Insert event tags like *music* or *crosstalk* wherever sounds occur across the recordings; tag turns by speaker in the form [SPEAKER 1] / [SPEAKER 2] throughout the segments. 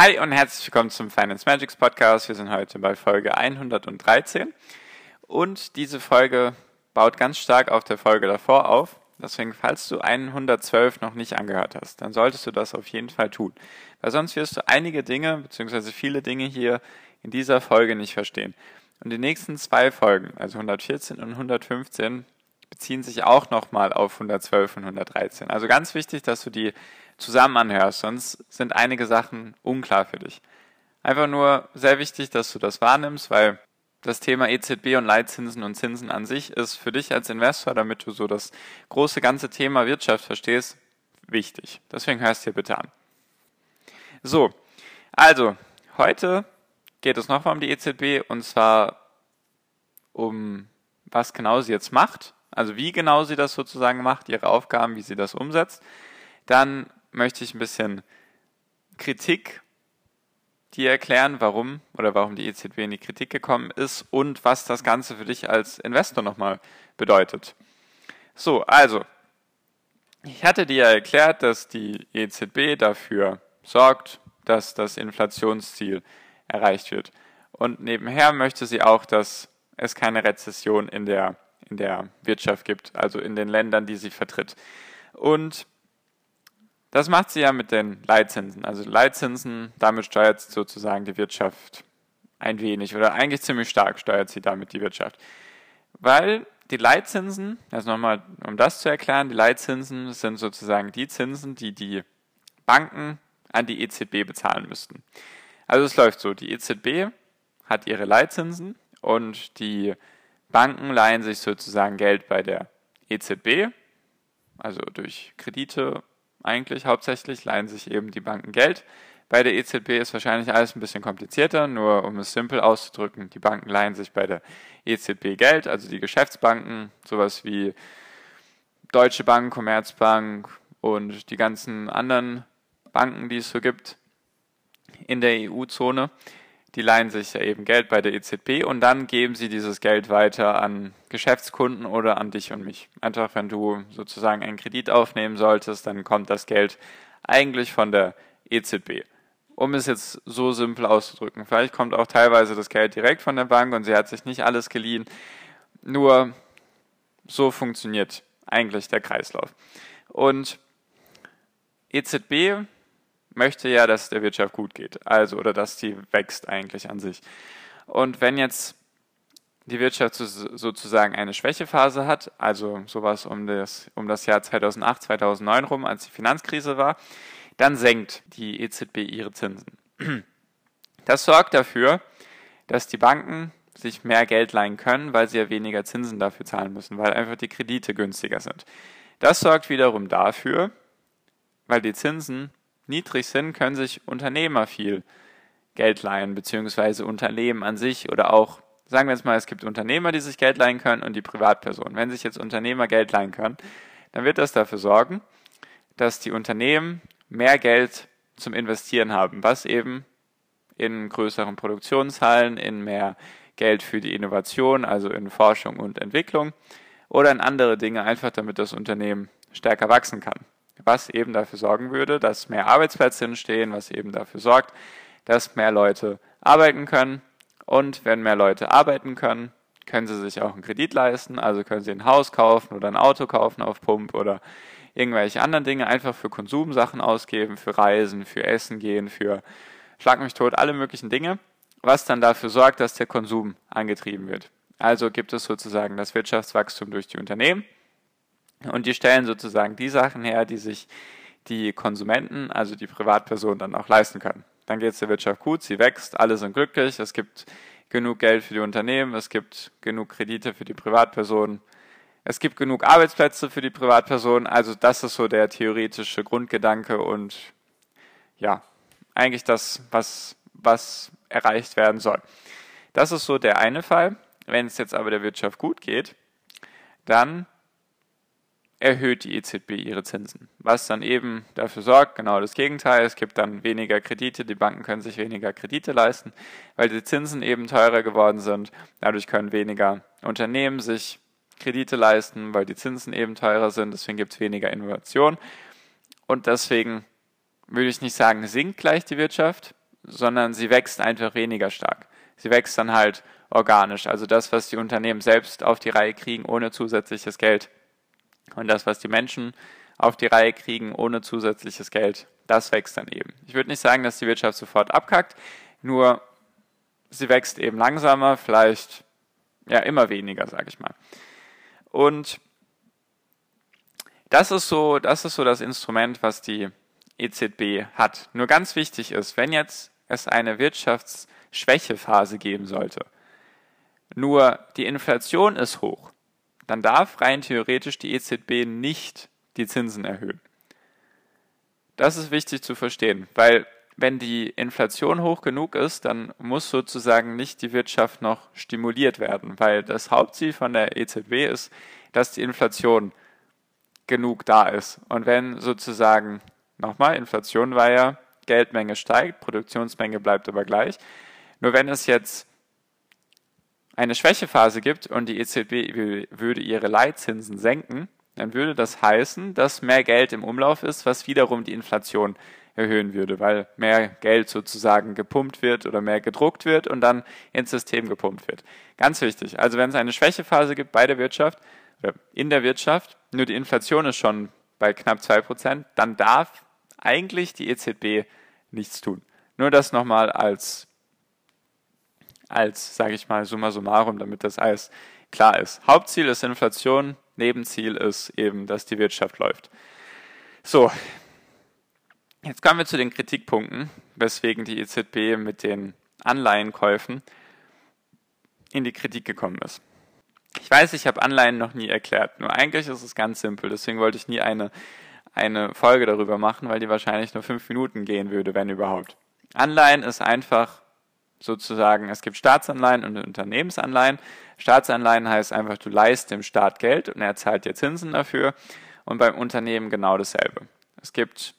[SPEAKER 1] Hi und herzlich willkommen zum Finance Magics Podcast. Wir sind heute bei Folge 113 und diese Folge baut ganz stark auf der Folge davor auf. Deswegen, falls du 112 noch nicht angehört hast, dann solltest du das auf jeden Fall tun. Weil sonst wirst du einige Dinge, beziehungsweise viele Dinge hier in dieser Folge nicht verstehen. Und die nächsten zwei Folgen, also 114 und 115, beziehen sich auch nochmal auf 112 und 113. Also ganz wichtig, dass du die zusammen anhörst, sonst sind einige Sachen unklar für dich. Einfach nur sehr wichtig, dass du das wahrnimmst, weil das Thema EZB und Leitzinsen und Zinsen an sich ist für dich als Investor, damit du so das große ganze Thema Wirtschaft verstehst, wichtig. Deswegen hörst du dir bitte an. So, also heute geht es nochmal um die EZB und zwar um was genau sie jetzt macht, also wie genau sie das sozusagen macht, ihre Aufgaben, wie sie das umsetzt. Dann möchte ich ein bisschen Kritik dir erklären, warum oder warum die EZB in die Kritik gekommen ist und was das Ganze für dich als Investor nochmal bedeutet. So, also, ich hatte dir erklärt, dass die EZB dafür sorgt, dass das Inflationsziel erreicht wird. Und nebenher möchte sie auch, dass es keine Rezession in der, in der Wirtschaft gibt, also in den Ländern, die sie vertritt. Und das macht sie ja mit den Leitzinsen. Also Leitzinsen, damit steuert sie sozusagen die Wirtschaft ein wenig oder eigentlich ziemlich stark steuert sie damit die Wirtschaft. Weil die Leitzinsen, also nochmal, um das zu erklären, die Leitzinsen sind sozusagen die Zinsen, die die Banken an die EZB bezahlen müssten. Also es läuft so, die EZB hat ihre Leitzinsen und die Banken leihen sich sozusagen Geld bei der EZB, also durch Kredite eigentlich hauptsächlich leihen sich eben die Banken Geld. Bei der EZB ist wahrscheinlich alles ein bisschen komplizierter, nur um es simpel auszudrücken, die Banken leihen sich bei der EZB Geld, also die Geschäftsbanken, sowas wie Deutsche Bank, Commerzbank und die ganzen anderen Banken, die es so gibt in der EU-Zone die leihen sich ja eben Geld bei der EZB und dann geben sie dieses Geld weiter an Geschäftskunden oder an dich und mich. Einfach wenn du sozusagen einen Kredit aufnehmen solltest, dann kommt das Geld eigentlich von der EZB. Um es jetzt so simpel auszudrücken. Vielleicht kommt auch teilweise das Geld direkt von der Bank und sie hat sich nicht alles geliehen. Nur so funktioniert eigentlich der Kreislauf. Und EZB möchte ja, dass der Wirtschaft gut geht. Also, oder dass die wächst eigentlich an sich. Und wenn jetzt die Wirtschaft sozusagen eine Schwächephase hat, also sowas um das, um das Jahr 2008, 2009 rum, als die Finanzkrise war, dann senkt die EZB ihre Zinsen. Das sorgt dafür, dass die Banken sich mehr Geld leihen können, weil sie ja weniger Zinsen dafür zahlen müssen, weil einfach die Kredite günstiger sind. Das sorgt wiederum dafür, weil die Zinsen niedrig sind, können sich Unternehmer viel Geld leihen, beziehungsweise Unternehmen an sich oder auch, sagen wir jetzt mal, es gibt Unternehmer, die sich Geld leihen können und die Privatpersonen. Wenn sich jetzt Unternehmer Geld leihen können, dann wird das dafür sorgen, dass die Unternehmen mehr Geld zum Investieren haben, was eben in größeren Produktionshallen, in mehr Geld für die Innovation, also in Forschung und Entwicklung oder in andere Dinge, einfach damit das Unternehmen stärker wachsen kann was eben dafür sorgen würde, dass mehr Arbeitsplätze entstehen, was eben dafür sorgt, dass mehr Leute arbeiten können. Und wenn mehr Leute arbeiten können, können sie sich auch einen Kredit leisten, also können sie ein Haus kaufen oder ein Auto kaufen auf Pump oder irgendwelche anderen Dinge einfach für Konsumsachen ausgeben, für Reisen, für Essen gehen, für Schlag mich tot, alle möglichen Dinge, was dann dafür sorgt, dass der Konsum angetrieben wird. Also gibt es sozusagen das Wirtschaftswachstum durch die Unternehmen und die stellen sozusagen die Sachen her, die sich die Konsumenten, also die Privatpersonen, dann auch leisten können. Dann geht es der Wirtschaft gut, sie wächst, alle sind glücklich, es gibt genug Geld für die Unternehmen, es gibt genug Kredite für die Privatpersonen, es gibt genug Arbeitsplätze für die Privatpersonen. Also das ist so der theoretische Grundgedanke und ja, eigentlich das, was, was erreicht werden soll. Das ist so der eine Fall. Wenn es jetzt aber der Wirtschaft gut geht, dann erhöht die EZB ihre Zinsen, was dann eben dafür sorgt, genau das Gegenteil, es gibt dann weniger Kredite, die Banken können sich weniger Kredite leisten, weil die Zinsen eben teurer geworden sind, dadurch können weniger Unternehmen sich Kredite leisten, weil die Zinsen eben teurer sind, deswegen gibt es weniger Innovation. Und deswegen würde ich nicht sagen, sinkt gleich die Wirtschaft, sondern sie wächst einfach weniger stark. Sie wächst dann halt organisch, also das, was die Unternehmen selbst auf die Reihe kriegen, ohne zusätzliches Geld und das, was die Menschen auf die Reihe kriegen ohne zusätzliches Geld, das wächst dann eben. Ich würde nicht sagen, dass die Wirtschaft sofort abkackt, nur sie wächst eben langsamer, vielleicht ja immer weniger, sage ich mal. Und das ist so, das ist so das Instrument, was die EZB hat. Nur ganz wichtig ist, wenn jetzt es eine Wirtschaftsschwächephase geben sollte, nur die Inflation ist hoch, dann darf rein theoretisch die EZB nicht die Zinsen erhöhen. Das ist wichtig zu verstehen, weil wenn die Inflation hoch genug ist, dann muss sozusagen nicht die Wirtschaft noch stimuliert werden, weil das Hauptziel von der EZB ist, dass die Inflation genug da ist. Und wenn sozusagen, nochmal, Inflation war ja, Geldmenge steigt, Produktionsmenge bleibt aber gleich. Nur wenn es jetzt eine Schwächephase gibt und die EZB würde ihre Leitzinsen senken, dann würde das heißen, dass mehr Geld im Umlauf ist, was wiederum die Inflation erhöhen würde, weil mehr Geld sozusagen gepumpt wird oder mehr gedruckt wird und dann ins System gepumpt wird. Ganz wichtig. Also wenn es eine Schwächephase gibt bei der Wirtschaft oder in der Wirtschaft, nur die Inflation ist schon bei knapp 2%, dann darf eigentlich die EZB nichts tun. Nur das nochmal als als, sage ich mal, summa summarum, damit das alles klar ist. Hauptziel ist Inflation, Nebenziel ist eben, dass die Wirtschaft läuft. So, jetzt kommen wir zu den Kritikpunkten, weswegen die EZB mit den Anleihenkäufen in die Kritik gekommen ist. Ich weiß, ich habe Anleihen noch nie erklärt, nur eigentlich ist es ganz simpel, deswegen wollte ich nie eine, eine Folge darüber machen, weil die wahrscheinlich nur fünf Minuten gehen würde, wenn überhaupt. Anleihen ist einfach sozusagen, es gibt Staatsanleihen und Unternehmensanleihen. Staatsanleihen heißt einfach, du leist dem Staat Geld und er zahlt dir Zinsen dafür. Und beim Unternehmen genau dasselbe. Es gibt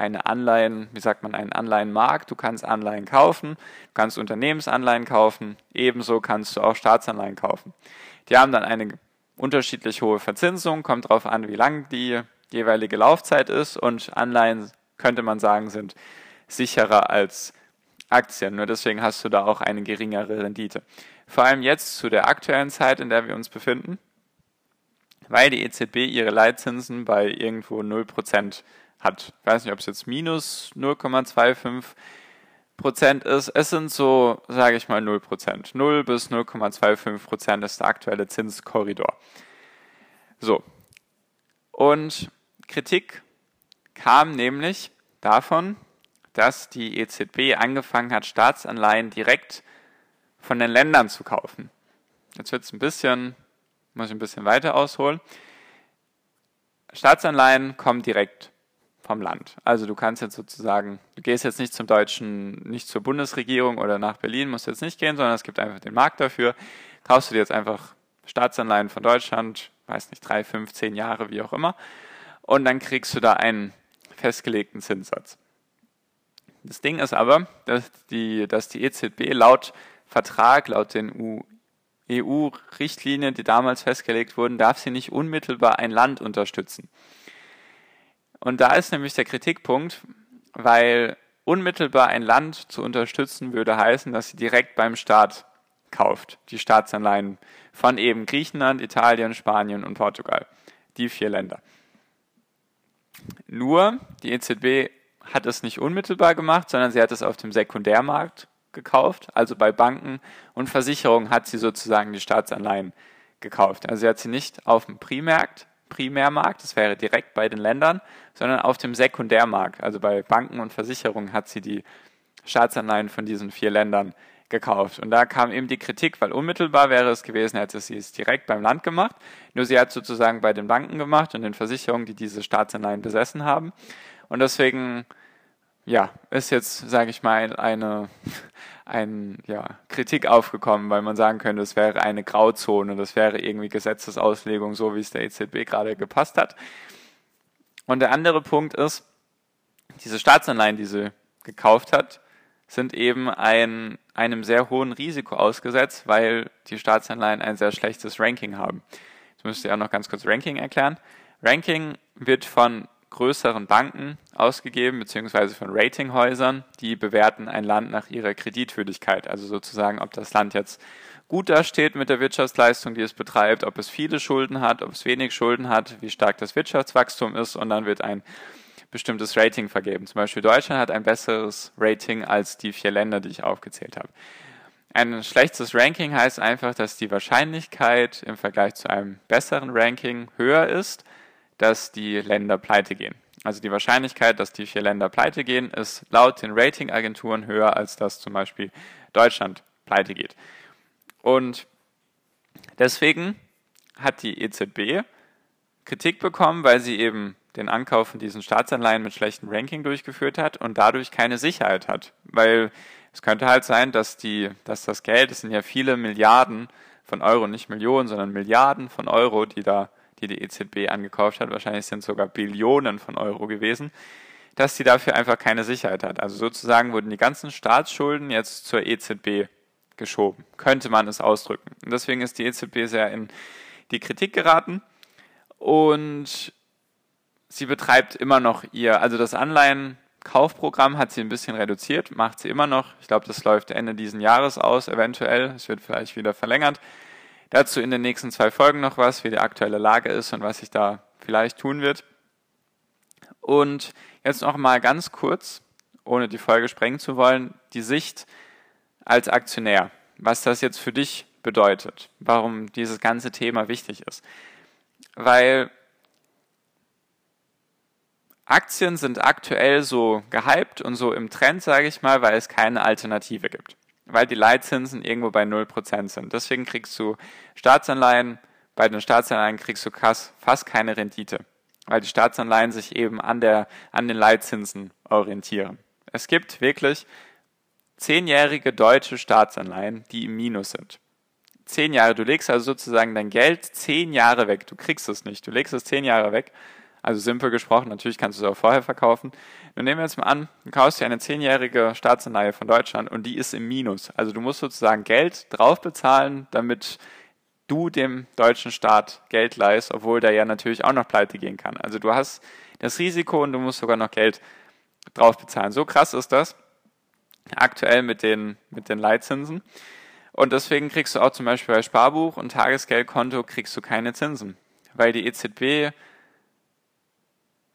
[SPEAKER 1] eine Anleihen, wie sagt man, einen Anleihenmarkt. Du kannst Anleihen kaufen, du kannst Unternehmensanleihen kaufen, ebenso kannst du auch Staatsanleihen kaufen. Die haben dann eine unterschiedlich hohe Verzinsung, kommt darauf an, wie lang die jeweilige Laufzeit ist und Anleihen, könnte man sagen, sind sicherer als Aktien. Nur deswegen hast du da auch eine geringere Rendite. Vor allem jetzt zu der aktuellen Zeit, in der wir uns befinden, weil die EZB ihre Leitzinsen bei irgendwo 0% hat. Ich weiß nicht, ob es jetzt minus 0,25 Prozent ist. Es sind so, sage ich mal, 0 Prozent. 0 bis 0,25 Prozent ist der aktuelle Zinskorridor. So. Und Kritik kam nämlich davon, dass die EZB angefangen hat, Staatsanleihen direkt von den Ländern zu kaufen. Jetzt wird es ein bisschen, muss ich ein bisschen weiter ausholen. Staatsanleihen kommen direkt vom Land. Also du kannst jetzt sozusagen, du gehst jetzt nicht zum deutschen, nicht zur Bundesregierung oder nach Berlin, musst jetzt nicht gehen, sondern es gibt einfach den Markt dafür. Kaufst du dir jetzt einfach Staatsanleihen von Deutschland, weiß nicht, drei, fünf, zehn Jahre, wie auch immer, und dann kriegst du da einen festgelegten Zinssatz. Das Ding ist aber, dass die, dass die EZB laut Vertrag, laut den EU-Richtlinien, die damals festgelegt wurden, darf sie nicht unmittelbar ein Land unterstützen. Und da ist nämlich der Kritikpunkt, weil unmittelbar ein Land zu unterstützen würde heißen, dass sie direkt beim Staat kauft, die Staatsanleihen von eben Griechenland, Italien, Spanien und Portugal. Die vier Länder. Nur die EZB hat es nicht unmittelbar gemacht, sondern sie hat es auf dem Sekundärmarkt gekauft. Also bei Banken und Versicherungen hat sie sozusagen die Staatsanleihen gekauft. Also sie hat sie nicht auf dem Primärmarkt, Primärmarkt, das wäre direkt bei den Ländern, sondern auf dem Sekundärmarkt. Also bei Banken und Versicherungen hat sie die Staatsanleihen von diesen vier Ländern gekauft. Und da kam eben die Kritik, weil unmittelbar wäre es gewesen, hätte sie es direkt beim Land gemacht. Nur sie hat sozusagen bei den Banken gemacht und den Versicherungen, die diese Staatsanleihen besessen haben. Und deswegen ja, ist jetzt, sage ich mal, eine, *laughs* ein, ja, Kritik aufgekommen, weil man sagen könnte, es wäre eine Grauzone, das wäre irgendwie Gesetzesauslegung, so wie es der EZB gerade gepasst hat. Und der andere Punkt ist, diese Staatsanleihen, die sie gekauft hat, sind eben ein, einem sehr hohen Risiko ausgesetzt, weil die Staatsanleihen ein sehr schlechtes Ranking haben. Jetzt müsste ich auch noch ganz kurz Ranking erklären. Ranking wird von größeren Banken ausgegeben, beziehungsweise von Ratinghäusern, die bewerten ein Land nach ihrer Kreditwürdigkeit. Also sozusagen, ob das Land jetzt gut dasteht mit der Wirtschaftsleistung, die es betreibt, ob es viele Schulden hat, ob es wenig Schulden hat, wie stark das Wirtschaftswachstum ist und dann wird ein bestimmtes Rating vergeben. Zum Beispiel Deutschland hat ein besseres Rating als die vier Länder, die ich aufgezählt habe. Ein schlechtes Ranking heißt einfach, dass die Wahrscheinlichkeit im Vergleich zu einem besseren Ranking höher ist, dass die Länder pleite gehen. Also die Wahrscheinlichkeit, dass die vier Länder pleite gehen, ist laut den Ratingagenturen höher, als dass zum Beispiel Deutschland pleite geht. Und deswegen hat die EZB Kritik bekommen, weil sie eben den Ankauf von diesen Staatsanleihen mit schlechtem Ranking durchgeführt hat und dadurch keine Sicherheit hat. Weil es könnte halt sein, dass, die, dass das Geld, es sind ja viele Milliarden von Euro, nicht Millionen, sondern Milliarden von Euro, die da die, die EZB angekauft hat, wahrscheinlich sind es sogar Billionen von Euro gewesen, dass sie dafür einfach keine Sicherheit hat. Also sozusagen wurden die ganzen Staatsschulden jetzt zur EZB geschoben, könnte man es ausdrücken. Und deswegen ist die EZB sehr in die Kritik geraten und sie betreibt immer noch ihr, also das Anleihenkaufprogramm hat sie ein bisschen reduziert, macht sie immer noch. Ich glaube, das läuft Ende diesen Jahres aus, eventuell. Es wird vielleicht wieder verlängert. Dazu in den nächsten zwei Folgen noch was, wie die aktuelle Lage ist und was sich da vielleicht tun wird. Und jetzt noch mal ganz kurz, ohne die Folge sprengen zu wollen, die Sicht als Aktionär, was das jetzt für dich bedeutet, warum dieses ganze Thema wichtig ist. Weil Aktien sind aktuell so gehypt und so im Trend, sage ich mal, weil es keine Alternative gibt. Weil die Leitzinsen irgendwo bei 0% sind. Deswegen kriegst du Staatsanleihen, bei den Staatsanleihen kriegst du fast keine Rendite. Weil die Staatsanleihen sich eben an, der, an den Leitzinsen orientieren. Es gibt wirklich zehnjährige deutsche Staatsanleihen, die im Minus sind. Zehn Jahre, du legst also sozusagen dein Geld zehn Jahre weg. Du kriegst es nicht. Du legst es zehn Jahre weg also simpel gesprochen, natürlich kannst du es auch vorher verkaufen. Nun nehmen wir jetzt mal an, du kaufst dir eine zehnjährige Staatsanleihe von Deutschland und die ist im Minus. Also du musst sozusagen Geld drauf bezahlen, damit du dem deutschen Staat Geld leihst, obwohl der ja natürlich auch noch pleite gehen kann. Also du hast das Risiko und du musst sogar noch Geld drauf bezahlen. So krass ist das aktuell mit den, mit den Leitzinsen. Und deswegen kriegst du auch zum Beispiel bei Sparbuch und Tagesgeldkonto kriegst du keine Zinsen, weil die EZB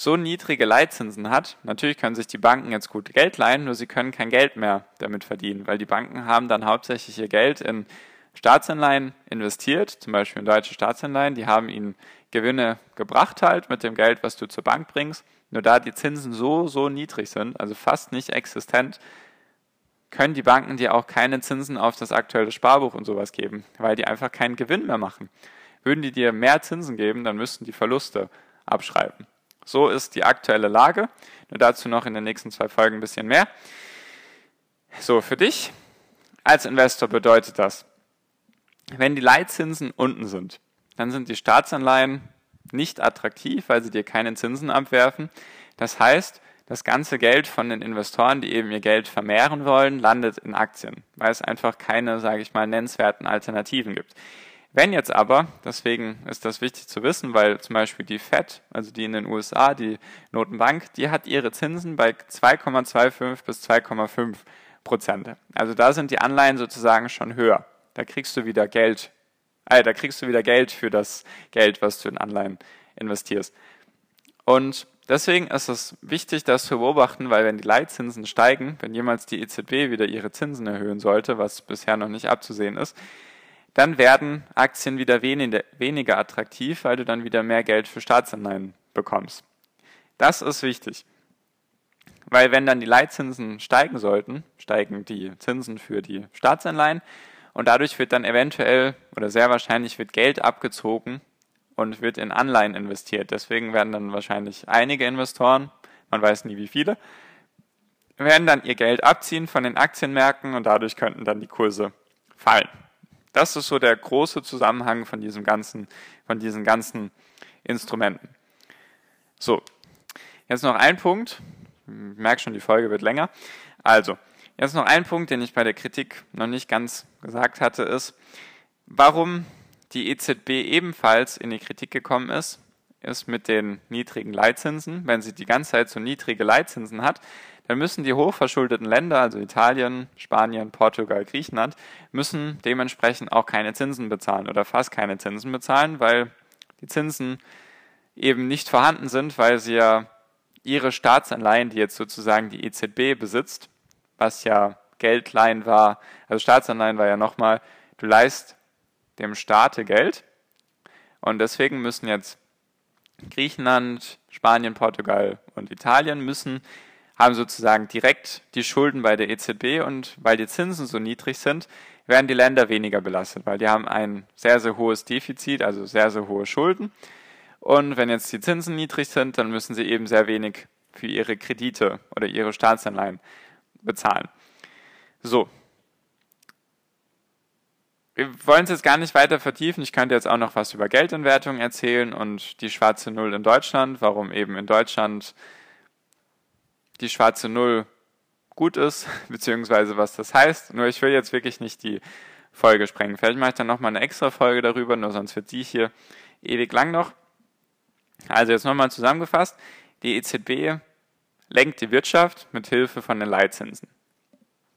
[SPEAKER 1] so niedrige Leitzinsen hat, natürlich können sich die Banken jetzt gut Geld leihen, nur sie können kein Geld mehr damit verdienen, weil die Banken haben dann hauptsächlich ihr Geld in Staatsanleihen investiert, zum Beispiel in deutsche Staatsanleihen, die haben ihnen Gewinne gebracht halt mit dem Geld, was du zur Bank bringst. Nur da die Zinsen so, so niedrig sind, also fast nicht existent, können die Banken dir auch keine Zinsen auf das aktuelle Sparbuch und sowas geben, weil die einfach keinen Gewinn mehr machen. Würden die dir mehr Zinsen geben, dann müssten die Verluste abschreiben. So ist die aktuelle Lage. Nur dazu noch in den nächsten zwei Folgen ein bisschen mehr. So, für dich als Investor bedeutet das, wenn die Leitzinsen unten sind, dann sind die Staatsanleihen nicht attraktiv, weil sie dir keine Zinsen abwerfen. Das heißt, das ganze Geld von den Investoren, die eben ihr Geld vermehren wollen, landet in Aktien, weil es einfach keine, sage ich mal, nennenswerten Alternativen gibt. Wenn jetzt aber, deswegen ist das wichtig zu wissen, weil zum Beispiel die Fed, also die in den USA, die Notenbank, die hat ihre Zinsen bei 2,25 bis 2,5 Prozent. Also da sind die Anleihen sozusagen schon höher. Da kriegst du wieder Geld, äh, da kriegst du wieder Geld für das Geld, was du in Anleihen investierst. Und deswegen ist es wichtig, das zu beobachten, weil wenn die Leitzinsen steigen, wenn jemals die EZB wieder ihre Zinsen erhöhen sollte, was bisher noch nicht abzusehen ist, dann werden Aktien wieder weniger attraktiv, weil du dann wieder mehr Geld für Staatsanleihen bekommst. Das ist wichtig. Weil wenn dann die Leitzinsen steigen sollten, steigen die Zinsen für die Staatsanleihen und dadurch wird dann eventuell oder sehr wahrscheinlich wird Geld abgezogen und wird in Anleihen investiert. Deswegen werden dann wahrscheinlich einige Investoren, man weiß nie wie viele, werden dann ihr Geld abziehen von den Aktienmärkten und dadurch könnten dann die Kurse fallen. Das ist so der große Zusammenhang von diesem ganzen, von diesen ganzen Instrumenten. So, jetzt noch ein Punkt. Ich merke schon, die Folge wird länger. Also, jetzt noch ein Punkt, den ich bei der Kritik noch nicht ganz gesagt hatte, ist, warum die EZB ebenfalls in die Kritik gekommen ist, ist mit den niedrigen Leitzinsen. Wenn sie die ganze Zeit so niedrige Leitzinsen hat, dann müssen die hochverschuldeten Länder, also Italien, Spanien, Portugal, Griechenland, müssen dementsprechend auch keine Zinsen bezahlen oder fast keine Zinsen bezahlen, weil die Zinsen eben nicht vorhanden sind, weil sie ja ihre Staatsanleihen, die jetzt sozusagen die EZB besitzt, was ja Geldleihen war, also Staatsanleihen war ja nochmal, du leist dem Staate Geld und deswegen müssen jetzt Griechenland, Spanien, Portugal und Italien müssen haben sozusagen direkt die Schulden bei der EZB und weil die Zinsen so niedrig sind, werden die Länder weniger belastet, weil die haben ein sehr, sehr hohes Defizit, also sehr, sehr hohe Schulden. Und wenn jetzt die Zinsen niedrig sind, dann müssen sie eben sehr wenig für ihre Kredite oder ihre Staatsanleihen bezahlen. So. Wir wollen es jetzt gar nicht weiter vertiefen. Ich könnte jetzt auch noch was über Geldentwertung erzählen und die schwarze Null in Deutschland, warum eben in Deutschland die schwarze Null gut ist, *laughs* beziehungsweise was das heißt. Nur ich will jetzt wirklich nicht die Folge sprengen. Vielleicht mache ich dann nochmal eine extra Folge darüber, nur sonst wird die hier ewig lang noch. Also jetzt nochmal zusammengefasst. Die EZB lenkt die Wirtschaft mit Hilfe von den Leitzinsen.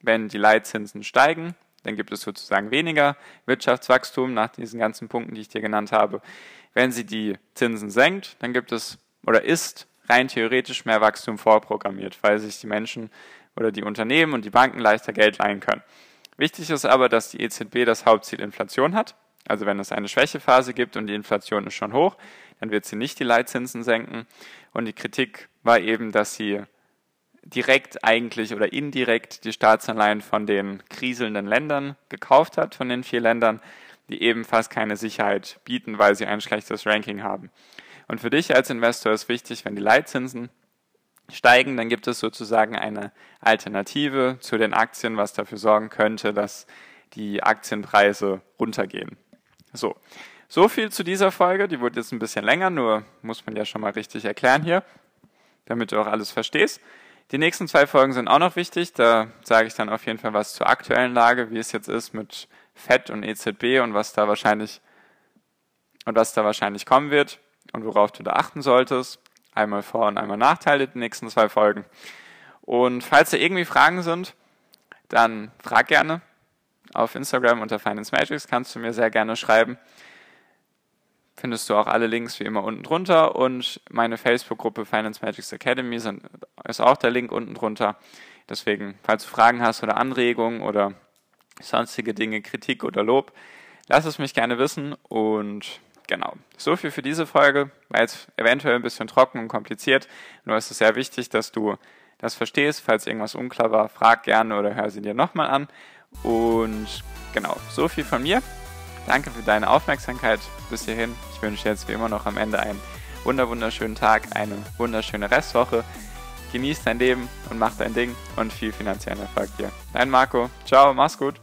[SPEAKER 1] Wenn die Leitzinsen steigen, dann gibt es sozusagen weniger Wirtschaftswachstum nach diesen ganzen Punkten, die ich dir genannt habe. Wenn sie die Zinsen senkt, dann gibt es oder ist rein theoretisch mehr Wachstum vorprogrammiert, weil sich die Menschen oder die Unternehmen und die Banken leichter Geld leihen können. Wichtig ist aber, dass die EZB das Hauptziel Inflation hat. Also wenn es eine Schwächephase gibt und die Inflation ist schon hoch, dann wird sie nicht die Leitzinsen senken. Und die Kritik war eben, dass sie direkt eigentlich oder indirekt die Staatsanleihen von den kriselnden Ländern gekauft hat, von den vier Ländern, die eben fast keine Sicherheit bieten, weil sie ein schlechtes Ranking haben. Und für dich als Investor ist wichtig, wenn die Leitzinsen steigen, dann gibt es sozusagen eine Alternative zu den Aktien, was dafür sorgen könnte, dass die Aktienpreise runtergehen. So. So viel zu dieser Folge. Die wurde jetzt ein bisschen länger, nur muss man ja schon mal richtig erklären hier, damit du auch alles verstehst. Die nächsten zwei Folgen sind auch noch wichtig. Da sage ich dann auf jeden Fall was zur aktuellen Lage, wie es jetzt ist mit FED und EZB und was da wahrscheinlich und was da wahrscheinlich kommen wird und worauf du da achten solltest. Einmal Vor- und einmal Nachteile die nächsten zwei Folgen. Und falls da irgendwie Fragen sind, dann frag gerne. Auf Instagram unter Finance Magics kannst du mir sehr gerne schreiben. Findest du auch alle Links wie immer unten drunter und meine Facebook-Gruppe Finance Magics Academy sind, ist auch der Link unten drunter. Deswegen, falls du Fragen hast oder Anregungen oder sonstige Dinge, Kritik oder Lob, lass es mich gerne wissen und Genau. So viel für diese Folge. War jetzt eventuell ein bisschen trocken und kompliziert. Nur ist es sehr wichtig, dass du das verstehst. Falls irgendwas unklar war, frag gerne oder hör sie dir nochmal an. Und genau, so viel von mir. Danke für deine Aufmerksamkeit bis hierhin. Ich wünsche jetzt wie immer noch am Ende einen wunder wunderschönen Tag, eine wunderschöne Restwoche. Genieß dein Leben und mach dein Ding und viel finanziellen Erfolg dir. Dein Marco. Ciao, mach's gut.